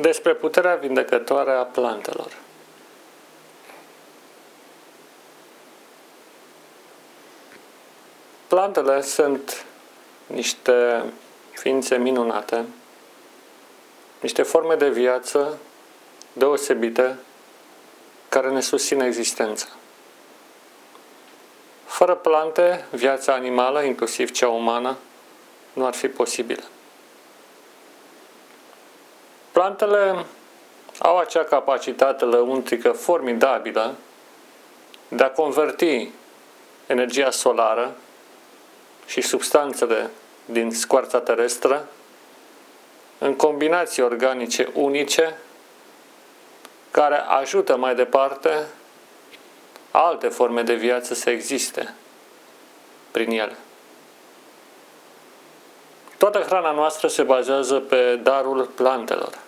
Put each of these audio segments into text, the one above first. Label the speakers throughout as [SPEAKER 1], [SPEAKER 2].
[SPEAKER 1] despre puterea vindecătoare a plantelor. Plantele sunt niște ființe minunate, niște forme de viață deosebite care ne susțin existența. Fără plante, viața animală, inclusiv cea umană, nu ar fi posibilă. Plantele au acea capacitate lăuntrică formidabilă de a converti energia solară și substanțele din scoarța terestră în combinații organice unice care ajută mai departe alte forme de viață să existe prin ele. Toată hrana noastră se bazează pe darul plantelor,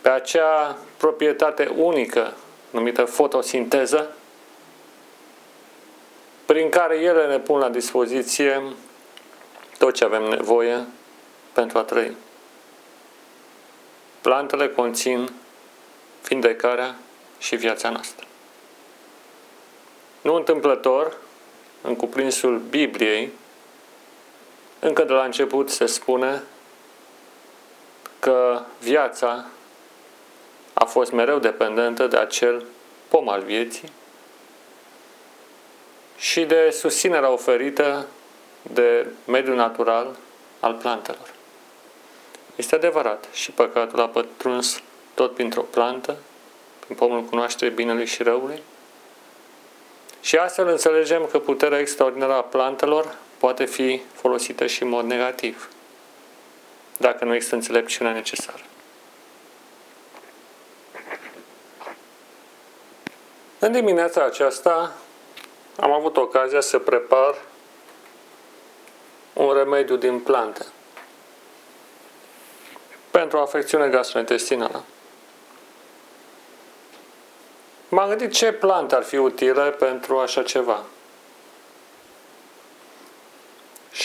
[SPEAKER 1] pe acea proprietate unică numită fotosinteză, prin care ele ne pun la dispoziție tot ce avem nevoie pentru a trăi. Plantele conțin vindecarea și viața noastră. Nu întâmplător, în cuprinsul Bibliei, încă de la început se spune că viața a fost mereu dependentă de acel pom al vieții și de susținerea oferită de mediul natural al plantelor. Este adevărat și păcatul a pătruns tot printr-o plantă, prin pomul cunoașterii binelui și răului. Și astfel înțelegem că puterea extraordinară a plantelor poate fi folosită și în mod negativ, dacă nu există înțelepciunea necesară. În dimineața aceasta am avut ocazia să prepar un remediu din plante pentru afecțiune gastrointestinală. M-am gândit ce plante ar fi utile pentru așa ceva.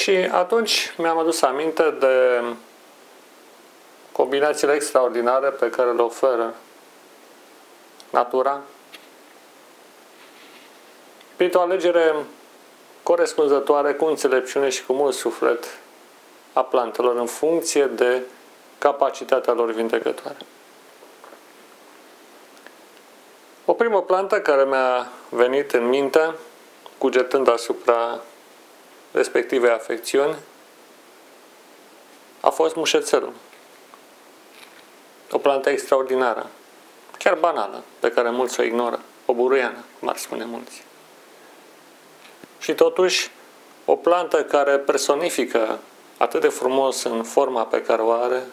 [SPEAKER 1] Și atunci mi-am adus aminte de combinațiile extraordinare pe care le oferă natura printr-o alegere corespunzătoare cu înțelepciune și cu mult suflet a plantelor în funcție de capacitatea lor vindecătoare. O primă plantă care mi-a venit în minte, cugetând asupra respectivei afecțiuni, a fost mușețelul. O plantă extraordinară, chiar banală, pe care mulți o ignoră, o buruiană, cum ar spune mulți. Și totuși, o plantă care personifică atât de frumos în forma pe care o are,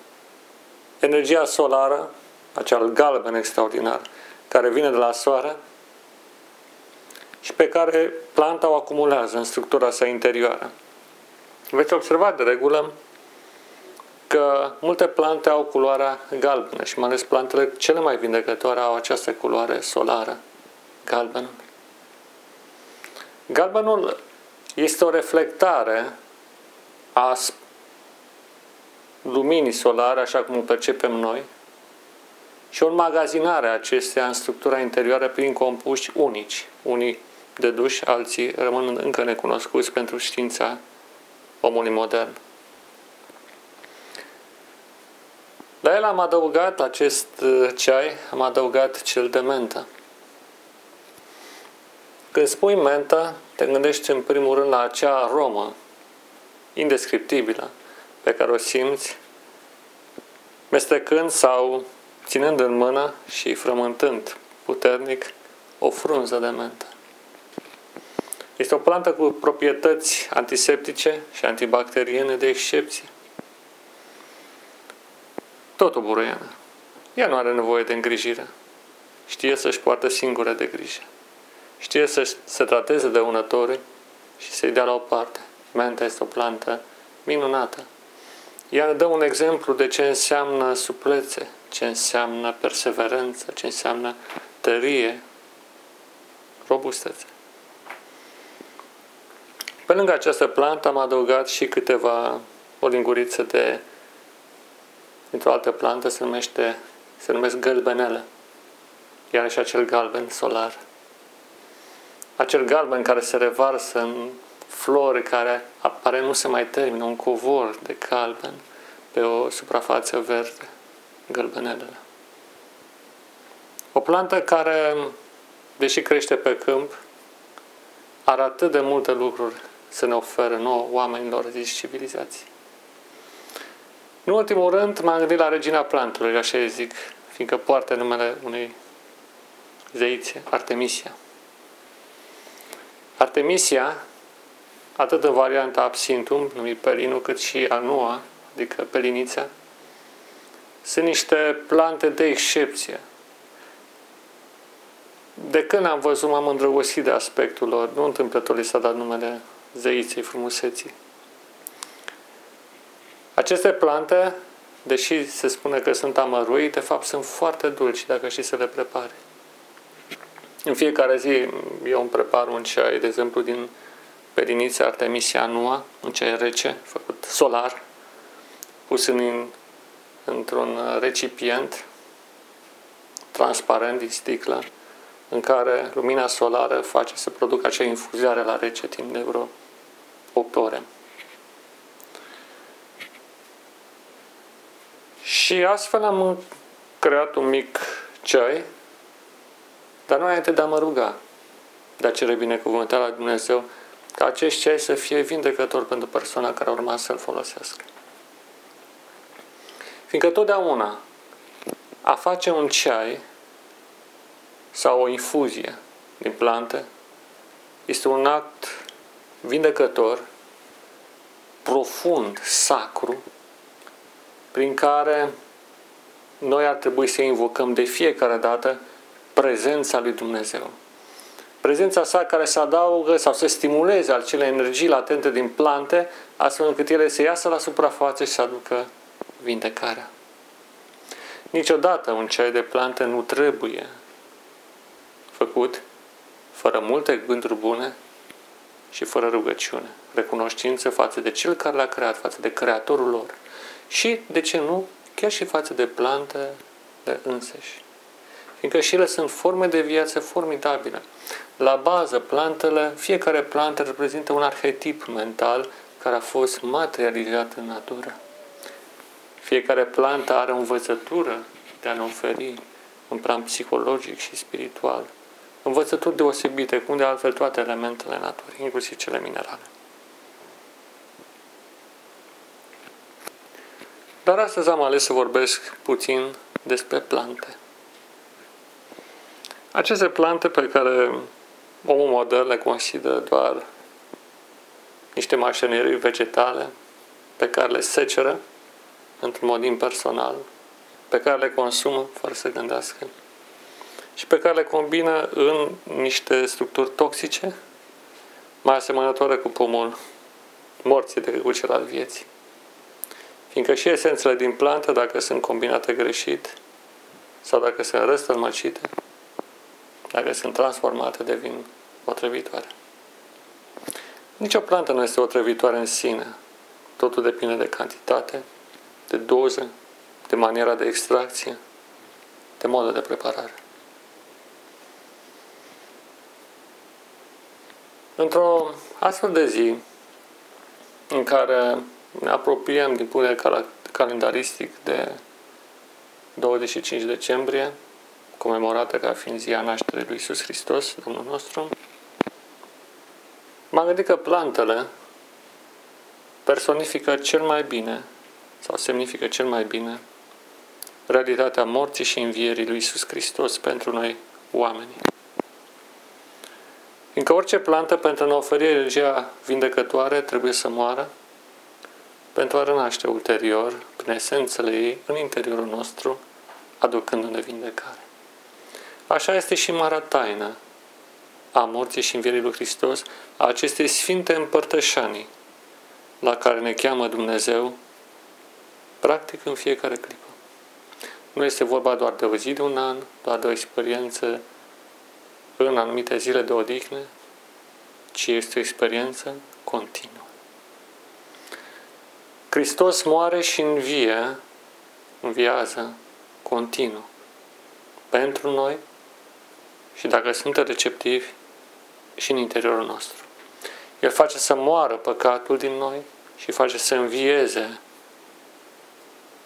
[SPEAKER 1] energia solară, acel galben extraordinar, care vine de la soare și pe care planta o acumulează în structura sa interioară. Veți observa de regulă că multe plante au culoarea galbenă și mai ales plantele cele mai vindecătoare au această culoare solară, galbenă. Galbenul este o reflectare a luminii solare, așa cum o percepem noi, și o înmagazinare a acesteia în structura interioară prin compuși unici, unii deduși, alții rămân încă necunoscuți pentru știința omului modern. La el am adăugat acest uh, ceai, am adăugat cel de mentă. Când spui mentă, te gândești în primul rând la acea aromă indescriptibilă pe care o simți mestecând sau ținând în mână și frământând puternic o frunză de mentă. Este o plantă cu proprietăți antiseptice și antibacteriene de excepție. Tot o buruiană. Ea nu are nevoie de îngrijire. Știe să-și poartă singură de grijă. Știe să se trateze de unători și să-i dea la o parte. Menta este o plantă minunată. Ea ne dă un exemplu de ce înseamnă suplețe, ce înseamnă perseverență, ce înseamnă tărie, robustețe. Pe lângă această plantă am adăugat și câteva, o linguriță de dintr-o altă plantă se numește, se numesc gălbenele. Iar și acel galben solar. Acel galben care se revarsă în flori care apare nu se mai termină, un covor de galben pe o suprafață verde, gălbenelele. O plantă care, deși crește pe câmp, are atât de multe lucruri să ne oferă nouă oamenilor zis civilizații. În ultimul rând, m-am gândit la regina plantelor, așa zic, fiindcă poartă numele unei zeițe, Artemisia. Artemisia, atât în varianta absintum, numit pelinul, cât și anua, adică pelinița, sunt niște plante de excepție. De când am văzut, m-am îndrăgostit de aspectul lor. Nu întâmplător li s-a dat numele zeiței frumuseții. Aceste plante, deși se spune că sunt amărui, de fapt sunt foarte dulci dacă și să le prepare. În fiecare zi eu îmi prepar un ceai, de exemplu, din perinița Artemisia annua, un ceai rece, făcut solar, pus în, într-un recipient transparent din sticlă, în care lumina solară face să producă acea infuzare la rece timp de vreo 8 ore. Și astfel am creat un mic ceai, dar nu înainte de a mă ruga, de a cere binecuvântarea la Dumnezeu, ca acest ceai să fie vindecător pentru persoana care urma să-l folosească. Fiindcă totdeauna a face un ceai sau o infuzie din plante este un act vindecător, profund, sacru, prin care noi ar trebui să invocăm de fiecare dată prezența lui Dumnezeu. Prezența sa care să adaugă sau să stimuleze acele energii latente din plante, astfel încât ele să iasă la suprafață și să aducă vindecarea. Niciodată un ceai de plante nu trebuie făcut fără multe gânduri bune și fără rugăciune, recunoștință față de cel care l-a creat, față de creatorul lor și, de ce nu, chiar și față de plante de înseși. Fiindcă și ele sunt forme de viață formidabile. La bază, plantele, fiecare plantă reprezintă un arhetip mental care a fost materializat în natură. Fiecare plantă are o învățătură de a ne oferi un plan psihologic și spiritual. Învățături deosebite, cum de altfel toate elementele naturii, inclusiv cele minerale. Dar astăzi am ales să vorbesc puțin despre plante. Aceste plante pe care omul modern le consideră doar niște mașinării vegetale pe care le seceră într-un mod impersonal, pe care le consumă fără să gândească și pe care le combină în niște structuri toxice mai asemănătoare cu pomul morții decât cu cel al vieții. Fiindcă și esențele din plantă, dacă sunt combinate greșit, sau dacă sunt răstălmăcite, dacă sunt transformate, devin otrăvitoare. Nici o plantă nu este otrăvitoare în sine. Totul depinde de cantitate, de doză, de maniera de extracție, de modul de preparare. Într-o astfel de zi în care ne apropiem din punct de vedere calendaristic de 25 decembrie, comemorată ca fiind ziua nașterii lui Iisus Hristos, Domnul nostru, m-am gândit că plantele personifică cel mai bine sau semnifică cel mai bine realitatea morții și învierii lui Iisus Hristos pentru noi oameni. Fiindcă orice plantă pentru a ne oferi energia vindecătoare trebuie să moară, pentru a renaște ulterior, prin esențele ei, în interiorul nostru, aducându-ne vindecare. Așa este și marea taină a morții și învierii lui Hristos, a acestei sfinte împărtășanii la care ne cheamă Dumnezeu, practic în fiecare clipă. Nu este vorba doar de o zi de un an, doar de o experiență în anumite zile de odihnă, ci este o experiență continuă. Hristos moare și învie înviază continuu pentru noi și dacă suntem receptivi și în interiorul nostru. El face să moară păcatul din noi și face să învieze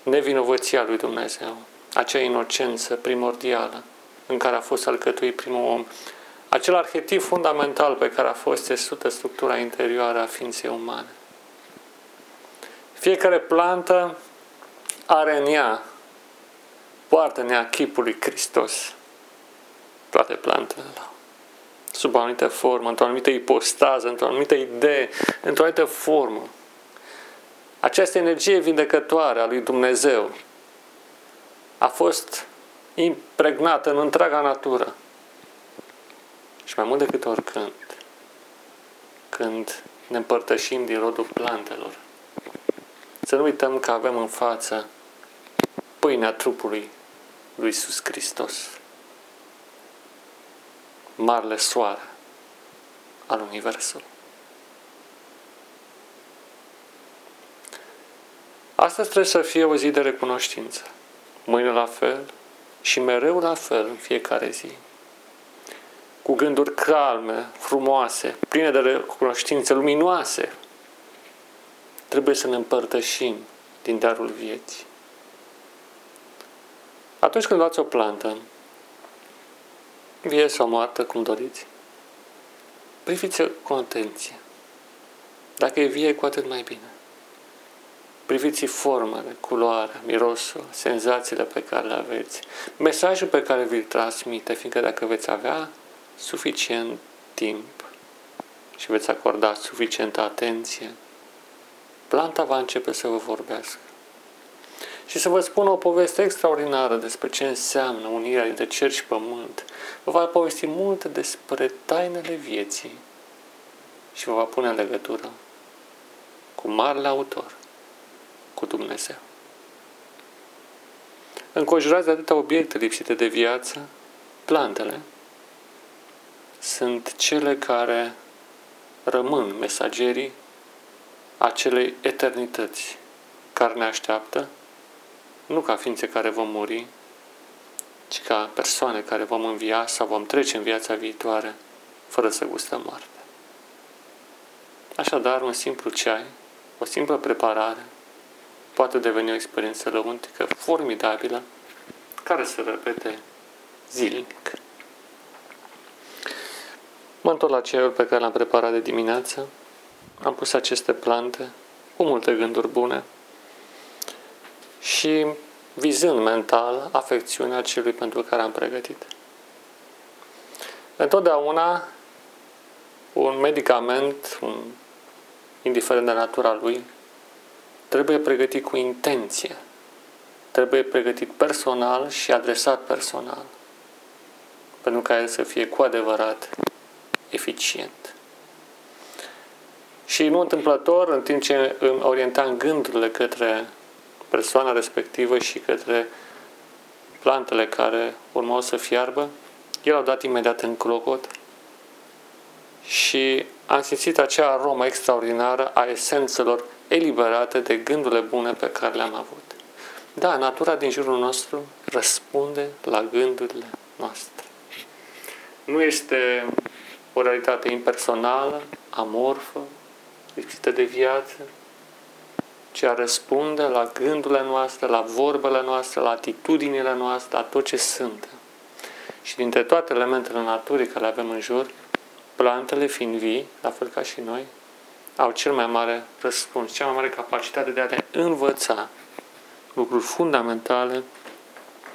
[SPEAKER 1] nevinovăția lui Dumnezeu, acea inocență primordială în care a fost alcătuit primul om, acel arhetip fundamental pe care a fost țesută structura interioară a ființei umane. Fiecare plantă are în ea, poartă în ea chipul lui Hristos. Toate plantele la sub o anumită formă, într-o anumită ipostază, într-o anumită idee, într-o anumită formă. Această energie vindecătoare a lui Dumnezeu a fost impregnată în întreaga natură. Și mai mult decât oricând, când ne împărtășim din rodul plantelor, să nu uităm că avem în față pâinea trupului lui Iisus Hristos. Marele soare al Universului. Astăzi trebuie să fie o zi de recunoștință. Mâine la fel și mereu la fel în fiecare zi. Cu gânduri calme, frumoase, pline de recunoștință, luminoase. Trebuie să ne împărtășim din darul vieții. Atunci când luați o plantă, vie sau moartă, cum doriți, priviți-o cu atenție. Dacă e vie, cu atât mai bine. Priviți formele, culoarea, mirosul, senzațiile pe care le aveți, mesajul pe care vi-l transmite, fiindcă dacă veți avea suficient timp și veți acorda suficientă atenție, planta va începe să vă vorbească. Și să vă spun o poveste extraordinară despre ce înseamnă unirea dintre cer și pământ. Vă va povesti multe despre tainele vieții și vă va pune în legătură cu marele autor cu Dumnezeu. Înconjurați de atâtea obiecte lipsite de viață, plantele sunt cele care rămân mesagerii acelei eternități care ne așteaptă, nu ca ființe care vom muri, ci ca persoane care vom învia sau vom trece în viața viitoare fără să gustăm moarte. Așadar, un simplu ceai, o simplă preparare, poate deveni o experiență lăuntică formidabilă care se repete zilnic. Mă întorc la ceaiul pe care l-am preparat de dimineață. Am pus aceste plante cu multe gânduri bune și vizând mental afecțiunea celui pentru care am pregătit. Întotdeauna un medicament, un, indiferent de natura lui, trebuie pregătit cu intenție. Trebuie pregătit personal și adresat personal. Pentru ca el să fie cu adevărat eficient. Și nu întâmplător, în timp ce îmi orientam gândurile către persoana respectivă și către plantele care urmau să fiarbă, el a dat imediat în clocot și am simțit acea aromă extraordinară a esențelor eliberate de gândurile bune pe care le-am avut. Da, natura din jurul nostru răspunde la gândurile noastre. Nu este o realitate impersonală, amorfă, lipsită de viață, ci a răspunde la gândurile noastre, la vorbele noastre, la atitudinile noastre, la tot ce sunt. Și dintre toate elementele naturii care le avem în jur, plantele fiind vii, la fel ca și noi, au cel mai mare răspuns, cea mai mare capacitate de a ne învăța lucruri fundamentale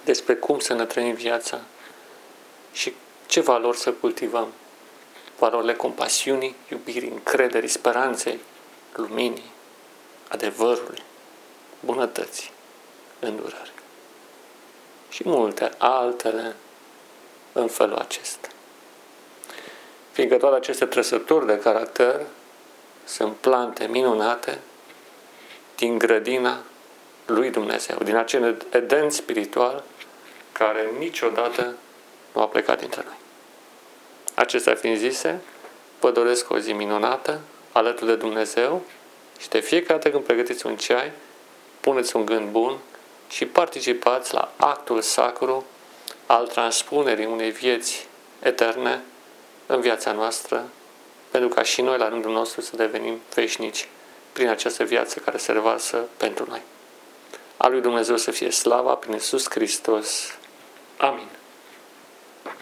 [SPEAKER 1] despre cum să ne trăim viața și ce valori să cultivăm. Valorile compasiunii, iubirii, încrederii, speranței, luminii, adevărului, bunătății, îndurării și multe altele în felul acesta. Fiindcă toate aceste trăsături de caracter sunt plante minunate din grădina lui Dumnezeu, din acel eden spiritual care niciodată nu a plecat dintre noi. Acestea fiind zise, vă doresc o zi minunată alături de Dumnezeu și de fiecare dată când pregătiți un ceai, puneți un gând bun și participați la actul sacru al transpunerii unei vieți eterne în viața noastră, pentru ca și noi, la rândul nostru, să devenim veșnici prin această viață care se revarsă pentru noi. A lui Dumnezeu să fie slava prin Iisus Hristos. Amin.